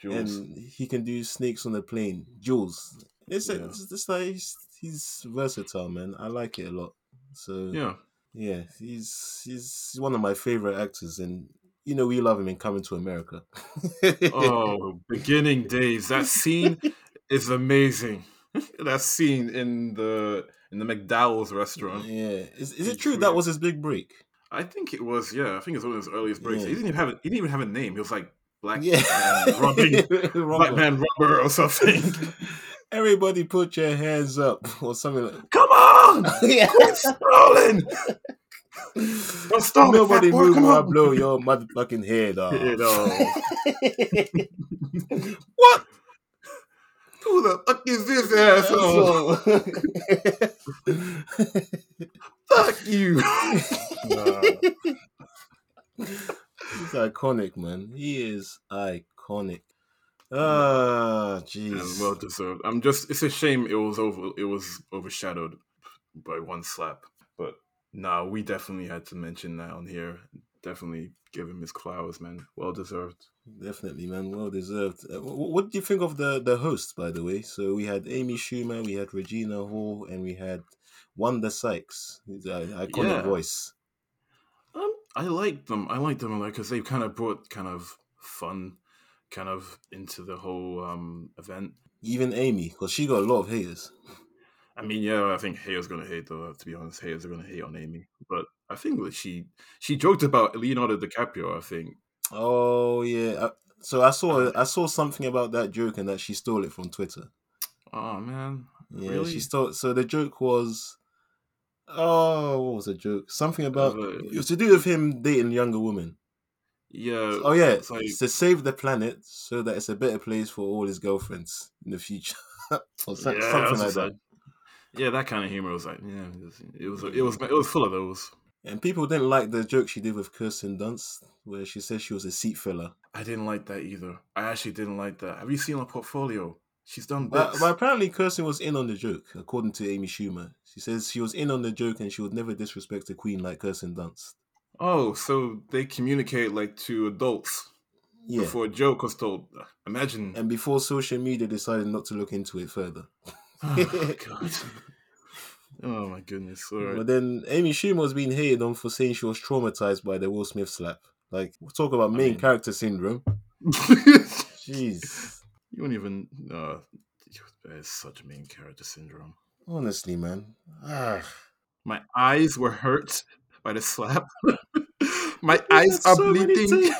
Jules. and he can do snakes on the plane. Jules. It's, Yeah. it's just like he's, he's versatile, man. I like it a lot. So yeah, yeah. he's he's one of my favorite actors, and you know we love him in Coming to America. Oh, beginning days. That scene is amazing. that scene in the in the McDowell's restaurant. yeah. Is, is it true that was his big break? I think it was. Yeah, I think it was one of his earliest breaks. Yeah. He didn't even have. A, he didn't even have a name. He was like Black Yeah, Man Robbing, Black Man Rubber or something. Everybody, put your hands up or something. Like, Come on, yeah. quit scrolling. Don't stop. Nobody it, move or I blow your motherfucking head off. You know. what? Who the fuck is this asshole? Fuck you. Nah. He's iconic, man. He is iconic. Ah, jeez. well deserved. I'm just. It's a shame it was over. It was overshadowed by one slap. But nah, we definitely had to mention that on here. Definitely give him his flowers, man. Well deserved. Definitely, man. Well deserved. Uh, wh- what do you think of the the hosts, by the way? So we had Amy Schumer, we had Regina Hall, and we had Wanda Sykes, iconic Yeah. voice. I like them. I like them a lot because they kind of brought kind of fun kind of into the whole um, event. Even Amy, because she got a lot of haters. I mean, yeah, I think Hayer's gonna hate though. To be honest, haters are gonna hate on Amy, but I think that she she joked about Leonardo DiCaprio. I think. Oh yeah. Uh, so I saw I saw something about that joke and that she stole it from Twitter. Oh man. Yeah, Really? she stole. So the joke was, oh, what was the joke? Something about Uh, it was to do with him dating younger women. Yeah. Oh yeah, It's like it's to save the planet so that it's a better place for all his girlfriends in the future, or so- yeah, something like that. yeah, that kind of humor was like, yeah, it was, it was, it was, it was full of those. And people didn't like the joke she did with Kirsten Dunst, where she said she was a seat filler. I didn't like that either. I actually didn't like that. Have you seen her portfolio? She's done But, bits. but apparently, Kirsten was in on the joke, according to Amy Schumer. She says she was in on the joke and she would never disrespect a queen like Kirsten Dunst. Oh, so they communicate like to adults Yeah. before a joke was told. Imagine. and before social media decided not to look into it further. oh, God. oh my goodness. All right. But then Amy Schumer was being hated on for saying she was traumatized by the Will Smith slap. Like, talk about I main mean- character syndrome. Jeez. You don't even. Uh, it's such main character syndrome. Honestly, man. Ah. My eyes were hurt by the slap. my There's eyes are so bleeding.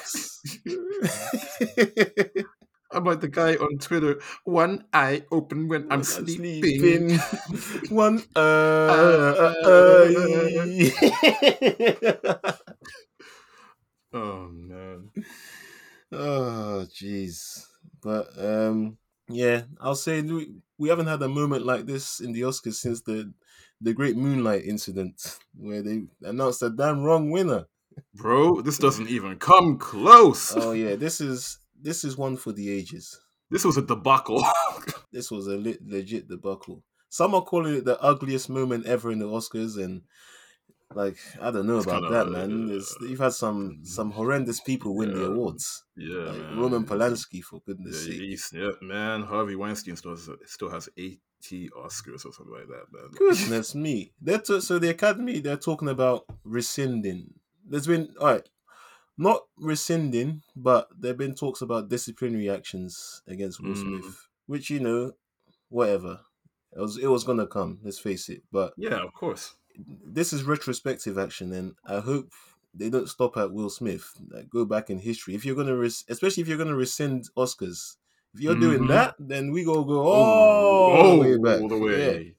I'm like the guy on Twitter. One eye open when I'm I'm sleeping. sleeping. One uh, eye. Uh, uh, uh, oh man. oh, jeez. But um, yeah, I'll say we, we haven't had a moment like this in the Oscars since the the Great Moonlight incident, where they announced a damn wrong winner. Bro, this doesn't even come close. Oh yeah, this is this is one for the ages. This was a debacle. This was a le- legit debacle. Some are calling it the ugliest moment ever in the Oscars, and like I don't know It's about that, man. uh, There's, you've had some some horrendous people win the awards, yeah, like man. Roman Polanski, for Yeah, goodness sake. he's- yeah, man. Harvey Weinstein still has, still has 80 Oscars or something like that, man. Goodness me. They're t- so the Academy they're talking about rescinding. There's been all right, not rescinding, but there've been talks about disciplinary actions against Will Mm. Smith, which you know, whatever. It was it was gonna come. Let's face it. But Yeah, of course. This is retrospective action, and I hope they don't stop at Will Smith. Like, go back in history. If you're gonna, res- especially if you're gonna rescind Oscars, if you're doing Mhm. that, then we go go all the way back. All the way.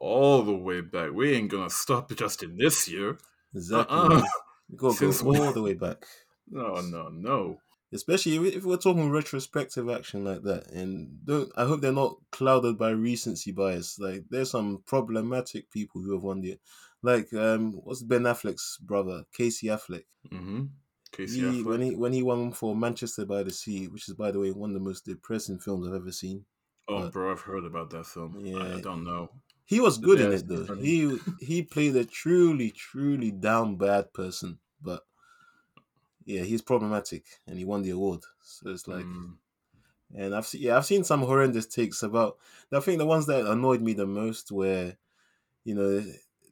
All the way back. We ain't gonna stop just in this year. Exactly. Uh-uh. We gotta Since go all the way back. No, no, no. Especially if- if we're talking retrospective action like that, and don't I hope they're not clouded by recency bias. Like there's some problematic people who have won the, like um, what's Ben Affleck's brother, Casey Affleck. Mm-hmm. Casey He, Affleck. when he when he won for Manchester by the Sea, which is by the way one of the most depressing films I've ever seen. oh, but- bro, I've heard about that film. I, I don't know. He was good in it though. He he played a truly truly down bad person, but yeah, he's problematic, and he won the award. So it's like, Mm. and I've seen yeah I've seen some horrendous takes about. I think the ones that annoyed me the most were, you know.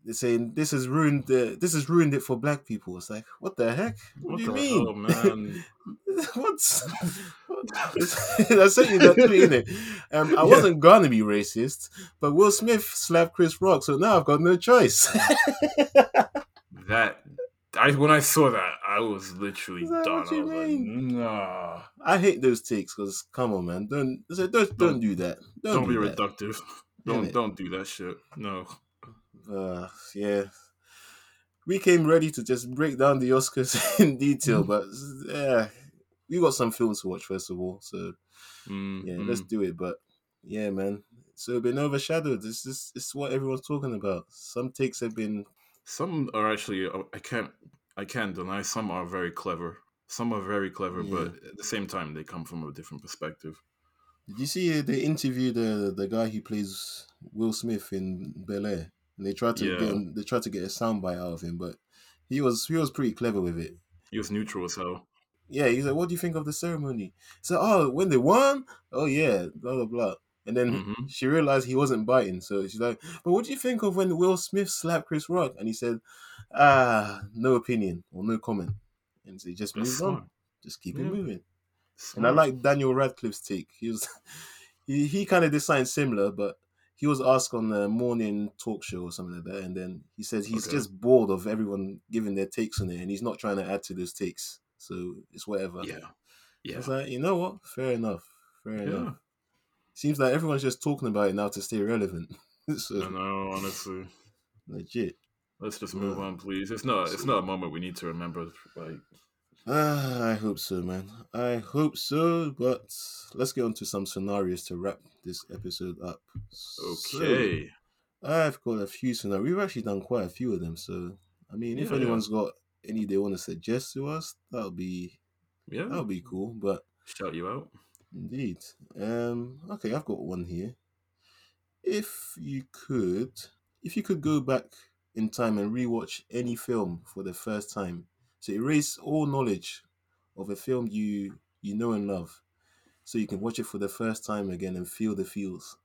They're saying this has ruined the this has ruined it for black people. It's like what the heck? What, What do you mean? hell, man? What's I sent you that tweet, innit? Um, I Yeah. wasn't gonna be racist, but Will Smith slapped Chris Rock, so now I've got no choice. that I when I saw that, I was literally done. what I you was like, nah. I hate those takes because come on, man, don't don't don't, Don't- do that. Don't, Don't, be that. reductive. Don't don't do that shit. No. Uh, yeah, we came ready to just break down the Oscars in detail, but yeah, we got some films to watch first of all. So Mm, yeah, mm. let's do it. But yeah, man, so it's been overshadowed. This is is what everyone's talking about. Some takes have been Some are actually uh, I can't I can't deny some are very clever. Some are very clever, but at the same time they come from a different perspective. Did you see uh, they interviewed the the guy who plays Will Smith in Bel Air, and they tried to Yeah. get him, they tried to get a soundbite out of him, but he was he was pretty clever with it. He was neutral as hell. Yeah, he's like, "What do you think of the ceremony?" So, oh, when they won, oh yeah, blah blah blah. And then Mhm. she realized he wasn't biting, so she's like, "But what do you think of when Will Smith slapped Chris Rock?" And he said, "Ah, no opinion or no comment." And so he just moved on, just keep Yeah. it moving. And I like Daniel Radcliffe's take. He was he, he kind of did something similar, but he was asked on the morning talk show or something like that, and then he said he's Okay. just bored of everyone giving their takes on it, and he's not trying to add to those takes. So it's whatever. Yeah. Yeah. was like, you know what? Fair enough. Fair Yeah. enough. Seems like everyone's just talking about it now to stay relevant. so I know, honestly. legit. Let's just move Yeah. on, please. It's not it's not a moment we need to remember. Like Ah, I hope so, man. I hope so. But let's get on to some scenarios to wrap this episode up. So, okay. I've got a few scenarios. We've actually done quite a few of them. So, I mean, if Yeah, yeah. anyone's got any they want to suggest to us, that'll be yeah. that'll be cool. But Shout you out. Indeed, um, okay, I've got one here. If you could, if you could go back in time and rewatch any film for the first time, so erase all knowledge of a film you you know and love, so you can watch it for the first time again and feel the feels.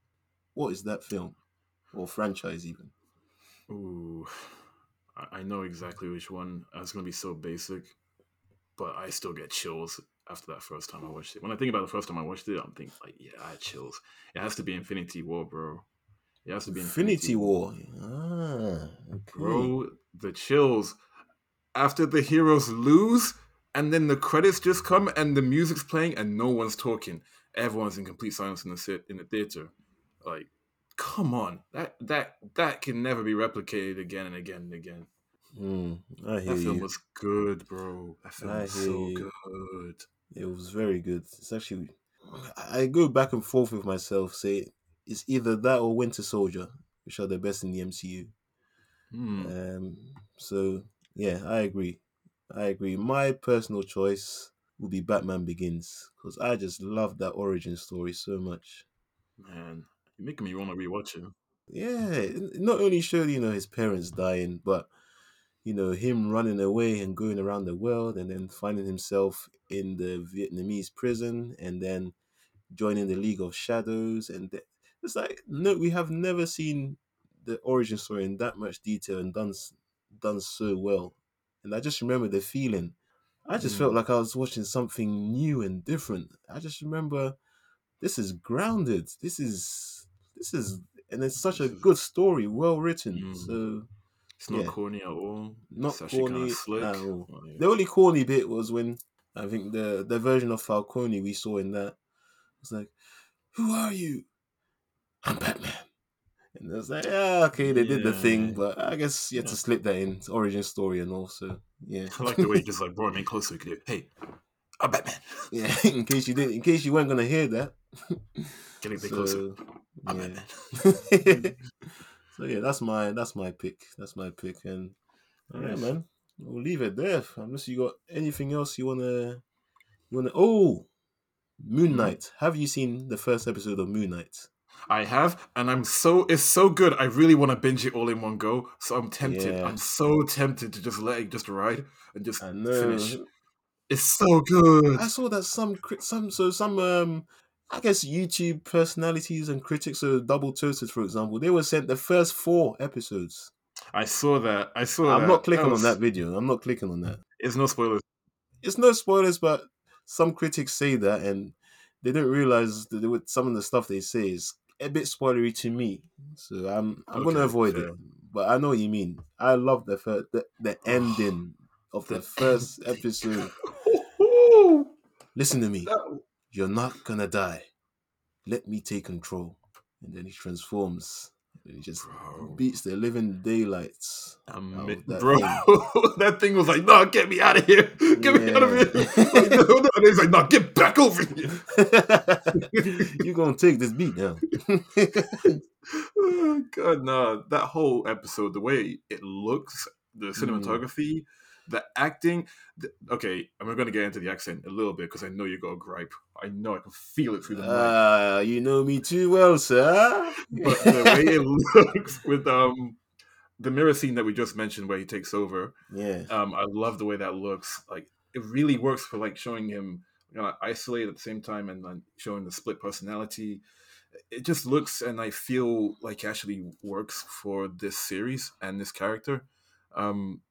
What is that film or franchise even? Ooh. I, know exactly which one. It's gonna be so basic, but I still get chills after that first time I watched it. When I think about the first time I watched it, I'm thinking like, yeah, I had chills. It has to be Infinity War, bro. It has to be Infinity War. Ah, okay. bro. The chills after the heroes lose, and then the credits just come and the music's playing and no one's talking. Everyone's in complete silence in the sit in the theater. Like, come on, that that that can never be replicated again and again and again. Mm, That film you. was good, bro. That film I was so you. good. It was very good. It's actually, I go back and forth with myself. Say it's either that or Winter Soldier, which are the best in the MCU. Hmm. Um, so yeah, I agree. I agree. My personal choice would be Batman Begins because I just love that origin story so much. Man, you're making me want to rewatch it. Yeah, not only showed you know his parents dying, but you know him running away and going around the world, and then finding himself in the Vietnamese prison, and then joining the League of Shadows, and th- it's like no, we have never seen the origin story in that much detail and done done so well. And I just remember the feeling. I just felt Mm. like I was watching something new and different. I just remember this is grounded. This is this is and it's such a good story, well written. Mm. So It's not Yeah. corny at all. Not it's corny at all. The only corny bit was when I think the the version of Falcone we saw in that was like, "Who are you?" I'm Batman. And I was like, "Yeah, okay, they did the thing, but I guess you had to slip that in. It's origin story and all. So yeah, I like the way you just like brought me closer. Could hey, I'm Batman. yeah. In case you didn't, in case you weren't gonna hear that. Getting a bit closer. I'm yeah. Batman. so yeah, that's my that's my pick. That's my pick, and yeah, man, we'll leave it there. Unless you got anything else you wanna you wanna. Oh, Moon Mhm. Knight. Have you seen the first episode of Moon Knight? I have, and I'm so it's so good. I really want to binge it all in one go. So I'm tempted. Yeah. I'm so tempted to just let it just ride and just finish. It's so good. I saw that some some so some um I guess YouTube personalities and critics, so Double Toasted, for example, they were sent the first four episodes. I saw that. I saw I'm that. not clicking was- on that video. I'm not clicking on that. It's no spoilers. it's no spoilers, but some critics say that, and they don't realize that would, some of the stuff they say is a bit spoilery to me. So I'm I'm gonna avoid fair. it. But I know what you mean. I love the first, the, the ending of the, The first ending. episode. Listen to me. that- You're not gonna die. Let me take control. And then he transforms. And he just Bro. beats the living daylights. That bro, that thing was like, "No, get me out of here! Get me out of here!" Yeah. and he's like, "No, get back over here!" You're gonna take this beat now. oh, God, no! That whole episode, the way it looks, the Mm. The acting. The, okay, I'm going to get into the accent a little bit because I know you got a gripe. I know I can feel it through the. Ah, you know me too well, sir. but the way it looks with um the mirror scene that we just mentioned where he takes over yeah, um i love the way that looks like it really works for like showing him you know isolated at the same time and then showing the split personality it just looks and i feel like actually works for this series and this character um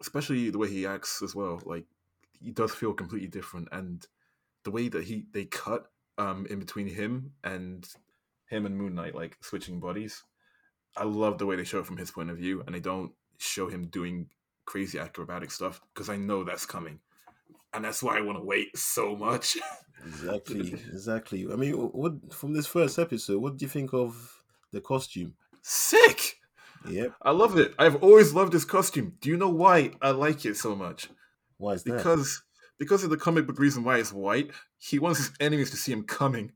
especially the way he acts as well like he does feel completely different and the way that he they cut um in between him and him and Moon Knight like switching bodies. I love the way they show it from his point of view, and they don't show him doing crazy acrobatic stuff because I know that's coming, and that's why I want to wait so much. Exactly, exactly. I mean, what from this first episode? What do you think of the costume? Sick. Yep. I love it. I've always loved this costume. Do you know why I like it so much? Why is that? Because because of the comic book reason why it's white. He wants his enemies to see him coming.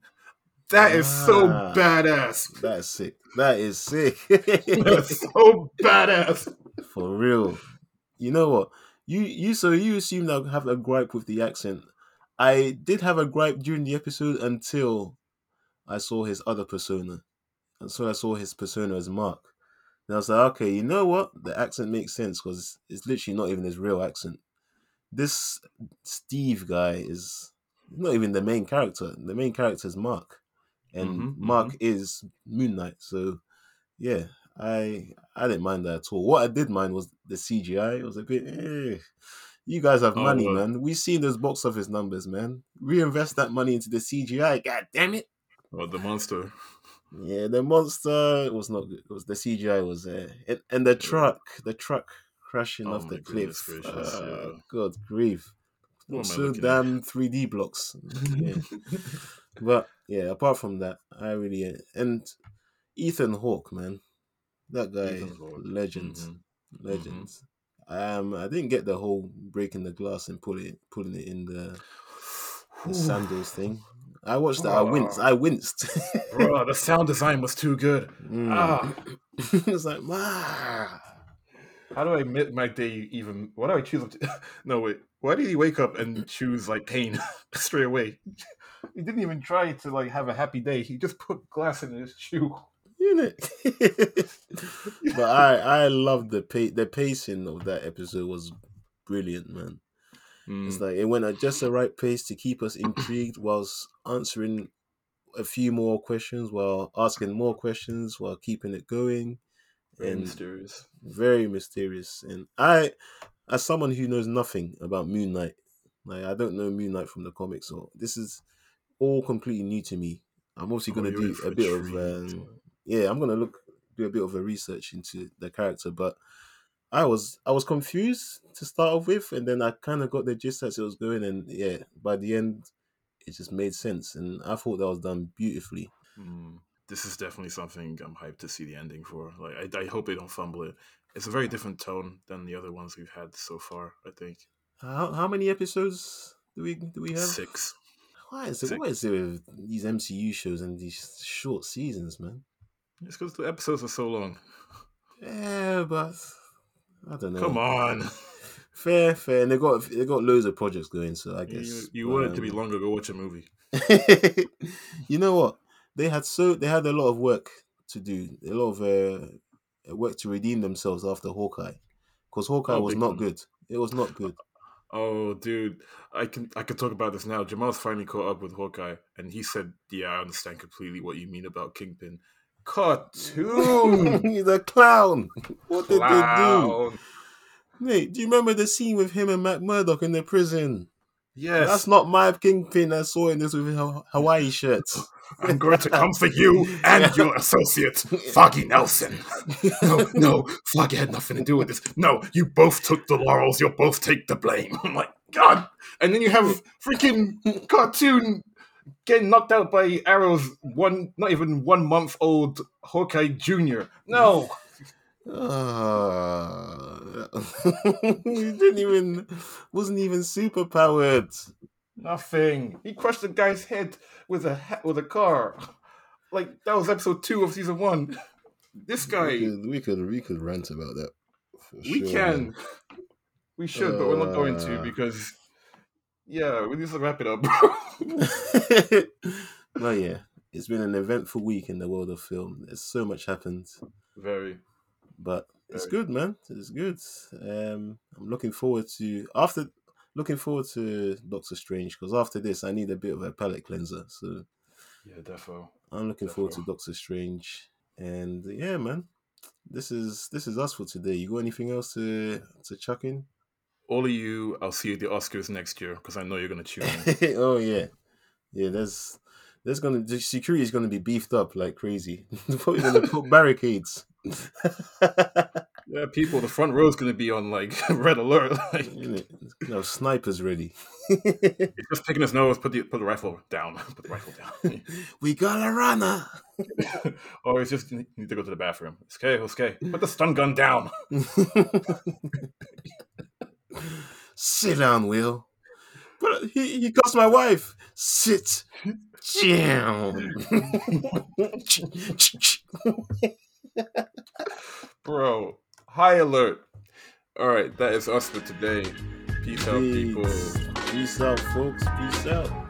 That is so Ah. badass. That is sick. That is sick. That's so badass. For real. You know what? You you so you assume I have a gripe with the accent. I did have a gripe during the episode until I saw his other persona. And so I saw his persona as Mark. And I was like, okay, you know what? The accent makes sense because it's literally not even his real accent. This Steve guy is not even the main character. The main character is Mark. And Mhm, Mark is Moon Knight. So yeah, I I didn't mind that at all. What I did mind was the CGI. It was a bit. Eh. You guys have Oh, money, uh, man. We've seen those box office numbers, man. Reinvest that money into the CGI. God damn it. Oh, the monster. Yeah, the monster was not good. It was the CGI was there, and, and the truck, the truck crashing Oh off the cliff. gracious, Ah, yeah. God grief! So damn 3D blocks. Yeah. But yeah, apart from that, I really and Ethan Hawke, man, that guy, legend, mhm. legend. Um, I didn't get the whole breaking the glass and pulling it, pulling it in the, the sandals thing. I watched that. I winced. I winced. Bro, the sound design was too good. Mm. Ah, it's like, ah. how do I admit my day even? Why do I choose? no, wait. Why did he wake up and choose like pain straight away? He didn't even try to like have a happy day. He just put glass in his shoe. But I I loved the pa- the pacing of that episode was brilliant, man. It's Mm, like it went at just the right pace to keep us intrigued whilst answering a few more questions while asking more questions while keeping it going. very and mysterious. very mysterious. And I, as someone who knows nothing about Moon Knight, like I don't know Moon Knight from the comics, so this is all completely new to me. I'm obviously Oh, going to do for a bit of um, yeah, I'm gonna look do a bit of a research into the character, but I was I was confused to start off with, and then I kind of got the gist as it was going, and yeah, by the end, it just made sense, and I thought that was done beautifully. Mm, this is definitely something I'm hyped to see the ending for. Like, I, I hope they don't fumble it. It's a very different tone than the other ones we've had so far. I think How how many episodes do we do we have? six. Why is it Six. what is it with these MCU shows and these short seasons, man? It's because the episodes are so long. Yeah, but I don't know. Come on, fair, fair, and they got they got loads of projects going, so I guess you but, want it to be um, longer? Go watch a movie. you know what? They had so they had a lot of work to do, a lot of uh, work to redeem themselves after Hawkeye, because Hawkeye Oh, was not time. good. It was not good. Oh, dude, I can I can talk about this now. Jamal's finally caught up with Hawkeye, and he said, "Yeah, I understand completely what you mean about Kingpin." Cartoon. He's a clown. What did they do? Mate, do you remember the scene with him and Matt Murdock in the prison? Yes, That's not my kingpin I saw in this with his Hawaii shirts. I'm going to come for you and your associate, Foggy Nelson. No, no, Foggy had nothing to do with this. No, you both took the laurels. You'll both take the blame. Oh I'm like, God. And then you have freaking cartoon getting knocked out by arrows. One, not even one month old Hawkeye Junior. No, Ah, he didn't even wasn't even super powered. nothing. He crushed the guy's head with a ha- with a car. Like that was episode two of season one. This guy. We could we could, we could rant about that. for We sure, can. We should, but we're not going to Uh. because yeah, we need to wrap it up. but yeah, it's been an eventful week in the world of film. There's so much happened, Very. but it's good, man. It's good. Um, I'm looking forward to after looking forward to Doctor Strange because after this, I need a bit of a palate cleanser. So Yeah, defo. I'm looking forward to Doctor Strange, and yeah, man, this is this is us for today. You got anything else to to chuck in? All of you, I'll see you at the Oscars next year because I know you're gonna tune in. oh yeah, yeah. There's there's gonna the security is gonna be beefed up like crazy. Probably gonna put barricades. yeah, people. The front row is gonna be on like red alert. Like, you know, snipers ready. just picking his nose. Put the put the rifle down. Put the rifle down. we got a runner. or it's just you need to go to the bathroom. It's okay. It's okay. Put the stun gun down. Sit down, Will. But he, he cost my wife. Sit down. Bro, high alert. All right, that is us for today. Peace, Peace. out, people. Peace out, folks. Peace out.